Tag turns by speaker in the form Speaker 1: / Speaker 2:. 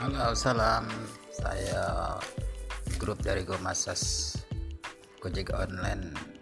Speaker 1: Halo, salam. Saya grup dari Gomasas Gojek Online